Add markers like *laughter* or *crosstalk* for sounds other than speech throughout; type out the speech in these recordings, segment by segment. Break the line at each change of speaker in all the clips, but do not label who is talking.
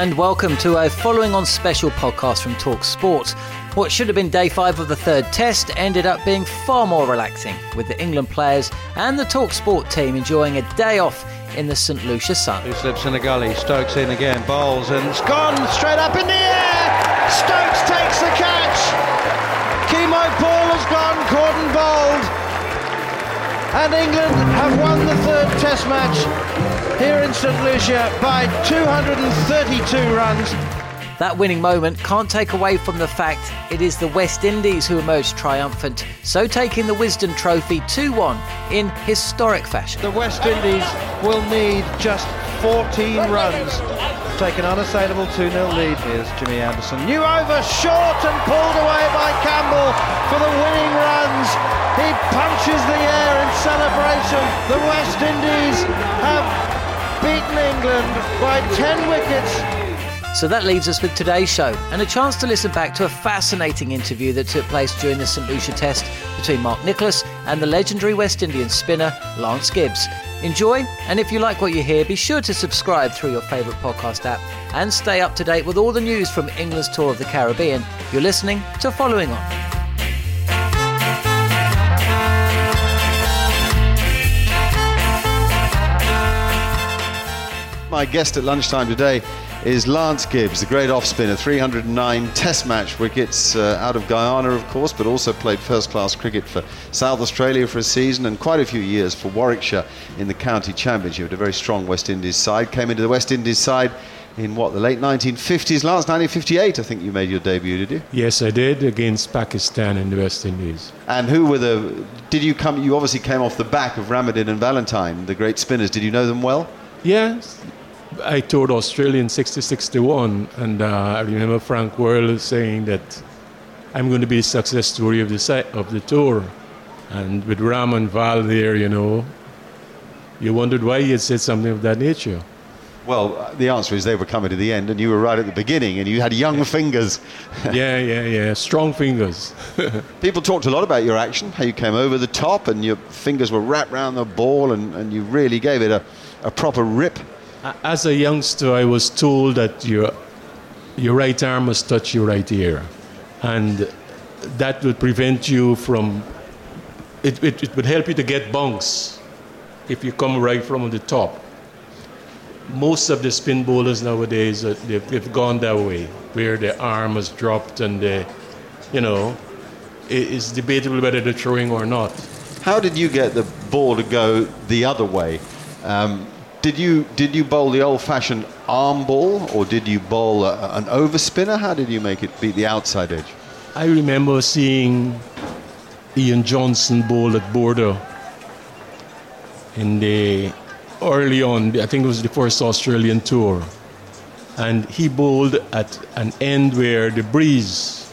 And welcome to a following on special podcast from Talk Sport. What should have been day five of the third test ended up being far more relaxing, with the England players and the Talk Sport team enjoying a day off in the St Lucia sun.
Who slips in the gully, Stokes in again, bowls and it's gone straight up in the air! Stokes takes the catch! Keemo Paul has gone, and bowled. And England have won the third test match here in St Lucia by 232 runs.
That winning moment can't take away from the fact it is the West Indies who emerged triumphant, so taking the Wisden Trophy 2 1 in historic fashion.
The West Indies will need just 14 runs to take an unassailable 2 0 lead. Here's Jimmy Anderson. New over, short and pulled away by Campbell for the winning runs. He punches the air in celebration. The West Indies have beaten England by 10 wickets.
So that leaves us with today's show and a chance to listen back to a fascinating interview that took place during the St Lucia Test between Mark Nicholas and the legendary West Indian spinner Lance Gibbs. Enjoy, and if you like what you hear, be sure to subscribe through your favourite podcast app and stay up to date with all the news from England's tour of the Caribbean. You're listening to Following On.
My guest at lunchtime today is Lance Gibbs, the great off spinner, 309 Test match wickets uh, out of Guyana, of course, but also played first class cricket for South Australia for a season and quite a few years for Warwickshire in the county championship. A very strong West Indies side. Came into the West Indies side in what, the late 1950s? Lance, 1958, I think you made your debut, did you?
Yes, I did against Pakistan in the West Indies.
And who were the. Did you come. You obviously came off the back of Ramadhin and Valentine, the great spinners. Did you know them well?
Yes, I toured Australia in 60 61, and uh, I remember Frank Worrell saying that I'm going to be a success story of the, site, of the tour. And with Ram and Val there, you know, you wondered why he had said something of that nature.
Well, the answer is they were coming to the end, and you were right at the beginning, and you had young yeah. fingers. *laughs*
yeah, yeah, yeah, strong fingers. *laughs*
People talked a lot about your action, how you came over the top, and your fingers were wrapped around the ball, and, and you really gave it a, a proper rip.
As a youngster, I was told that your, your right arm must touch your right ear. And that would prevent you from, it, it, it would help you to get bunks if you come right from the top. Most of the spin bowlers nowadays, uh, they've, they've gone that way, where the arm is dropped and, the, you know, it's debatable whether they're throwing or not.
How did you get the ball to go the other way? Um, did you did you bowl the old-fashioned arm ball, or did you bowl a, an overspinner? How did you make it beat the outside edge?
I remember seeing Ian Johnson bowl at Bourda in the uh, early on. I think it was the first Australian tour, and he bowled at an end where the breeze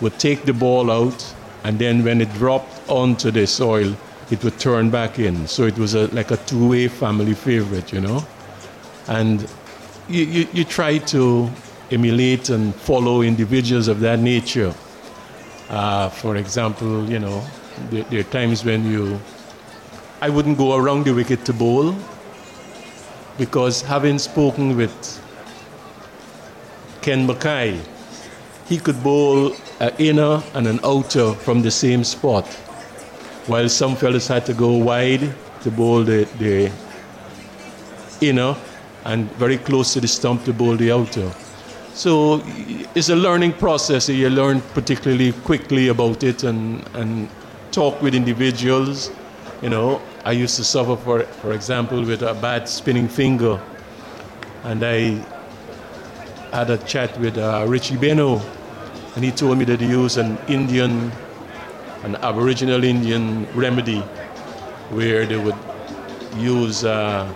would take the ball out, and then when it dropped onto the soil, it would turn back in. So it was a, like a two-way family favorite, you know. And you, you, you try to emulate and follow individuals of that nature. Uh, for example, you know, there, there, are times when you, I wouldn't go around the wicket to bowl because having spoken with Ken Mackay, he could bowl an inner and an outer from the same spot, while some fellas had to go wide to bowl the, the inner and very close to the stump to bowl the outer. So it's a learning process. You learn particularly quickly about it and, and talk with individuals. You know, I used to suffer, for, for example, with a bad spinning finger. And I had a chat with uh, Richie Benaud, and he told me that he used an Indian, an Aboriginal Indian remedy where they would use uh,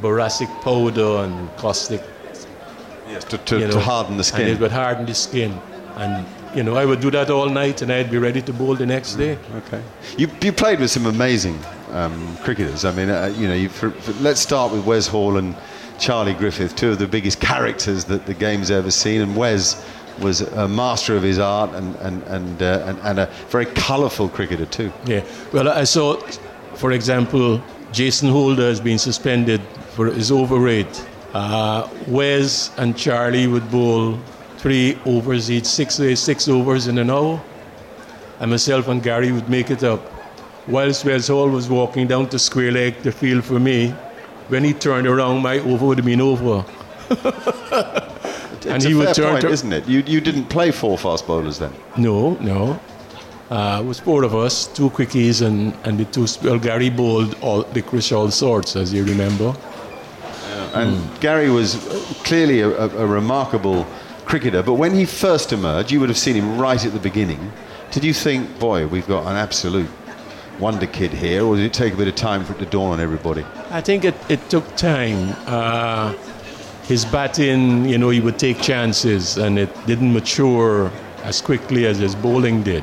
boracic powder and caustic.
Yes, to, to, you know, to harden the skin.
And it would harden the skin. And you know, I would do that all night, and I'd be ready to bowl the next day.
Okay. You, you played with some amazing um, cricketers. I mean, uh, you know, you, for, for, let's start with Wes Hall and Charlie Griffith, two of the biggest characters that the game's ever seen. And Wes was a master of his art and and and, uh, and, and, a very colourful cricketer too.
Yeah. Well, I saw, for example, Jason Holder has been suspended for his overrate. Uh, Wes and Charlie would bowl three overs each, six, six overs in an hour. And myself and Gary would make it up. Whilst Wes Hall was walking down to Square Leg to field for me, when he turned around, my over would have been over. *laughs*
and he would turn point, to, isn't it? You, you didn't play four fast bowlers then?
No, no. Uh, it was four of us, two quickies, and, and the two. Well, Gary bowled all the Chris all sorts, as you remember.
Yeah. And mm. Gary was clearly a, a, a remarkable cricketer, but when he first emerged, you would have seen him right at the beginning. Did you think, boy, we've got an absolute wonder kid here, or did it take a bit of time for it to dawn on everybody?
I think it, it took time. Uh, his batting, you know, he would take chances, and it didn't mature as quickly as his bowling did.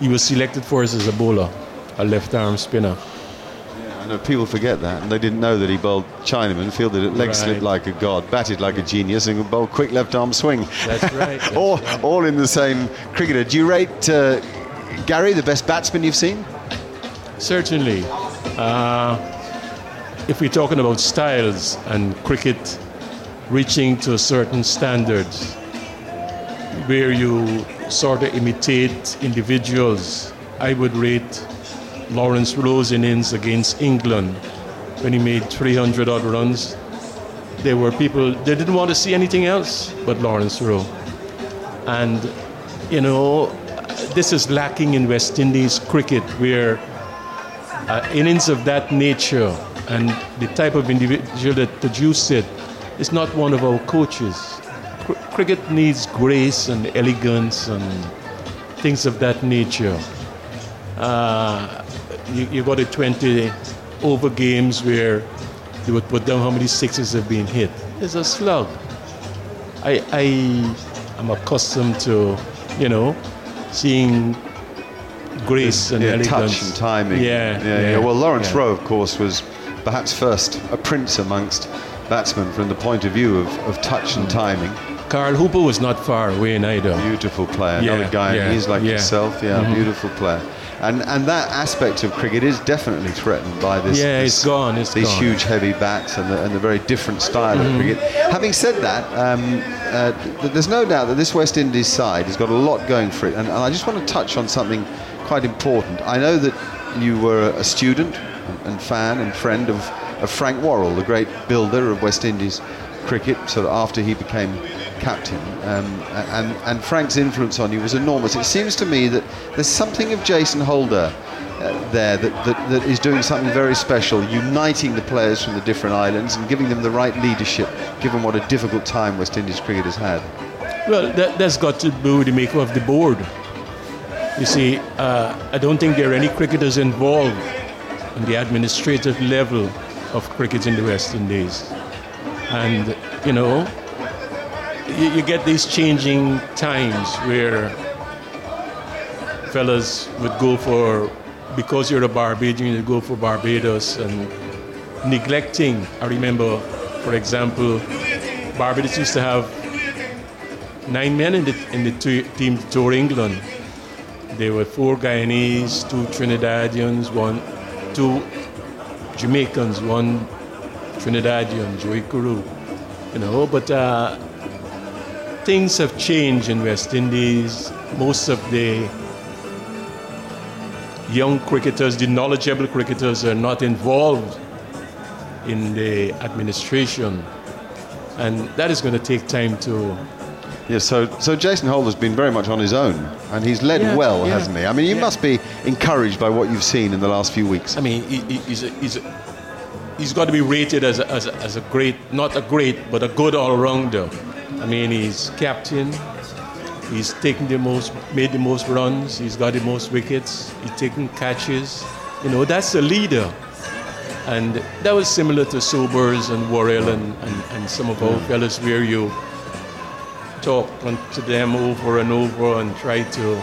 He was selected for us as a bowler, a left arm spinner.
Yeah, I know people forget that, and they didn't know that he bowled Chinaman, fielded it leg right. slip like a god, batted like a genius, and bowled quick left arm swing.
That's right. That's *laughs*
all,
right.
all in the same cricketer. Do you rate uh, Gary the best batsman you've seen?
Certainly. Uh, if we're talking about styles and cricket reaching to a certain standard where you sort of imitate individuals, I would rate Lawrence Rowe's innings against England when he made 300 odd runs. There were people, they didn't want to see anything else but Lawrence Rowe. And, you know, this is lacking in West Indies cricket where uh, innings of that nature and the type of individual that produced it is not one of our coaches. Cr- cricket needs grace and elegance and things of that nature. Uh, you, you got a 20 over games where they would put down how many sixes have been hit. It's a slug. I, I am accustomed to, you know, seeing grace and
yeah,
elegance.
touch and timing.
Yeah,
yeah. yeah.
yeah.
Well, Lawrence
yeah.
Rowe, of course, was perhaps first a prince amongst batsmen from the point of view of, of touch and timing.
Carl Hooper was not far away neither.
Beautiful player. Another guy, he's like yourself. Yeah, mm-hmm. beautiful player and and that aspect of cricket is definitely threatened by this.
Yeah,
this,
it's gone. It's
these
gone.
huge, heavy bats and the, and the very different style mm-hmm. of cricket. Having said that, um, uh, there's no doubt that this West Indies side has got a lot going for it, and, and I just want to touch on something quite important. I know that you were a student and fan and friend of, of Frank Worrell, the great builder of West Indies cricket, so that after he became captain. Um, and, and Frank's influence on you was enormous. It seems to me that there's something of Jason Holder uh, there that, that, that is doing something very special, uniting the players from the different islands and giving them the right leadership, given what a difficult time West Indies cricket has had.
Well, that, has got to do with the maker of the board. You see, uh, I don't think there are any cricketers involved on the administrative level of cricket in the West Indies. And, you know, you, you get these changing times where fellas would go for, because you're a Barbadian, you go for Barbados and neglecting. I remember, for example, Barbados used to have nine men in the, in the team to tour England. There were four Guyanese, two Trinidadians, one, two Jamaicans, one Trinidadian, Joey Carew. You know, but uh, things have changed in West Indies. Most of the young cricketers, the knowledgeable cricketers, are not involved in the administration. And that is going to take time to.
Yeah, so, so Jason Holder's been very much on his own, and he's led
Yeah,
well,
yeah,
hasn't he? I mean, you
yeah.
must be encouraged by what you've seen in the last few weeks.
I mean, he, he- he's, a, he's, a, he's got to be rated as a, as, a, as a great, not a great, but a good all rounder. I mean, he's captain. He's taken the most, made the most runs. He's got the most wickets. He's taken catches. You know, that's a leader. And that was similar to Sobers and Worrell and, and, and some of our fellas where you talk to them over and over and try to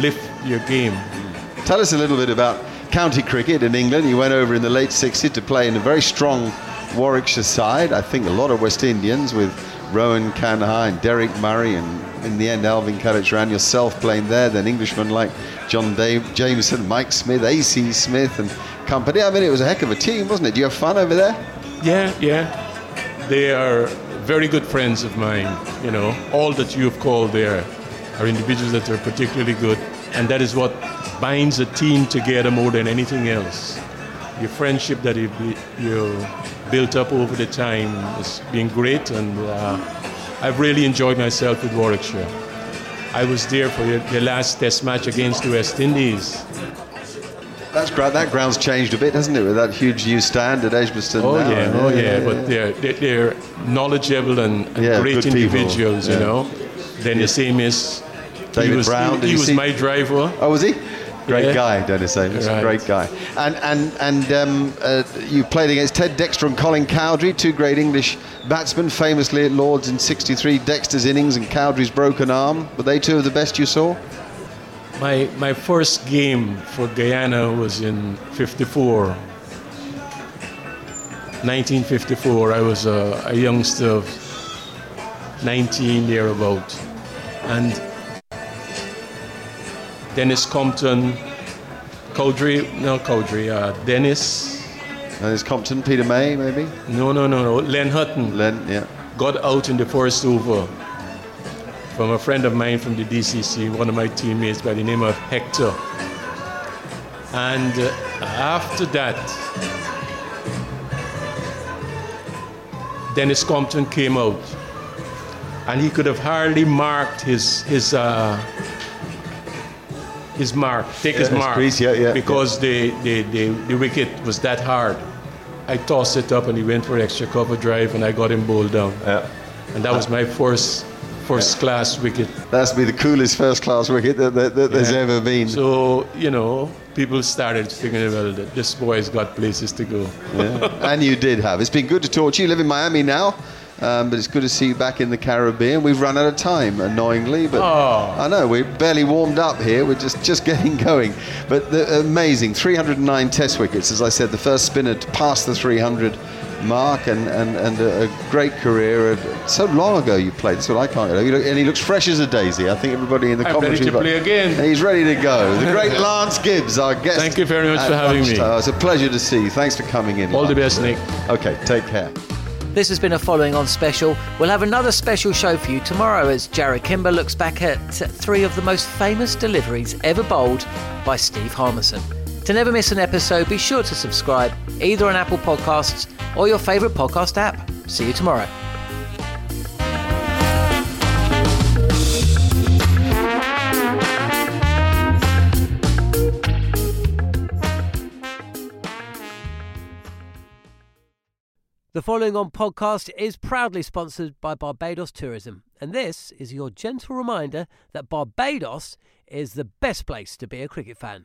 lift your game.
Tell us a little bit about county cricket in England. You went over in the late 60s to play in a very strong Warwickshire side. I think a lot of West Indians with Rohan Kanhai and Deryck Murray and in the end Alvin Kallicharran, yourself playing there, then Englishmen like John Dave, Jameson, Mike Smith, AC Smith and company. I mean, it was a heck of a team, wasn't it? Do you have fun over there?
Yeah, yeah. They are very good friends of mine. You know, all that you have called there are individuals that are particularly good, and that is what binds a team together more than anything else. Your friendship that you, built up over the time has been great, and uh, I've really enjoyed myself with Warwickshire. I was there for the last Test match against the West Indies.
That's great. That ground's changed a bit, hasn't it, with that huge new stand at Edgbaston
Oh
now?
yeah, oh yeah, but they're they're, they're knowledgeable and, and
Yeah,
great individuals,
yeah.
you know. Then the same is
David
he was,
Brown,
He, he was
see-
my driver.
Oh, was he? Great
Yeah.
guy, Dennis Amiss.
Right.
Great guy. And and and um, uh, you played against Ted Dexter and Colin Cowdrey, two great English batsmen, famously at Lords in '63. Dexter's innings and Cowdrey's broken arm. Were they two of the best you saw?
My my first game for Guyana was in '54. 1954. I was a, a youngster of 19 thereabout, and Denis Compton, Cowdrey, no Cowdrey, uh, Denis.
And there's Compton, Peter May, maybe.
No, no, no, no. Len Hutton
Len, yeah.
got out in the first over from a friend of mine from the DCC, one of my teammates by the name of Hector. And uh, after that, Denis Compton came out, and he could have hardly marked his his uh, his mark, take his
his
mark,
crease, yeah, yeah,
because The, the, the the wicket was that hard. I tossed it up, and he went for an extra cover drive, and I got him bowled down.
Yeah.
And that was my first first class wicket.
That's be the coolest first class wicket that, that, that there's ever been.
So, you know, people started thinking, well, that this boy's got places to go.
Yeah. *laughs* and you did have. It's been good to talk to you. You live in Miami now, um, but it's good to see you back in the Caribbean. We've run out of time, annoyingly, but
Oh.
I know we're barely warmed up here. We're just just getting *laughs* going. But the, amazing, 309 Test wickets. As I said, the first spinner to pass the 300 mark, and and, and a, a great career. So long ago you played. That's what I can't. You look, and he looks fresh as a daisy. I think everybody in the
I'm ready
commentary.
to play again.
He's ready to go. The *laughs* great Lance Gibbs, our guest.
Thank you very much for having me.
It's a pleasure to see you. Thanks for coming in.
All the best, Nick.
Okay, take care.
This has been a following on special. We'll have another special show for you tomorrow as Jarrod Kimber looks back at three of the most famous deliveries ever bowled by Steve Harmison. To never miss an episode, be sure to subscribe either on Apple Podcasts or your favourite podcast app. See you tomorrow. The following on podcast is proudly sponsored by Barbados Tourism, and this is your gentle reminder that Barbados is the best place to be a cricket fan.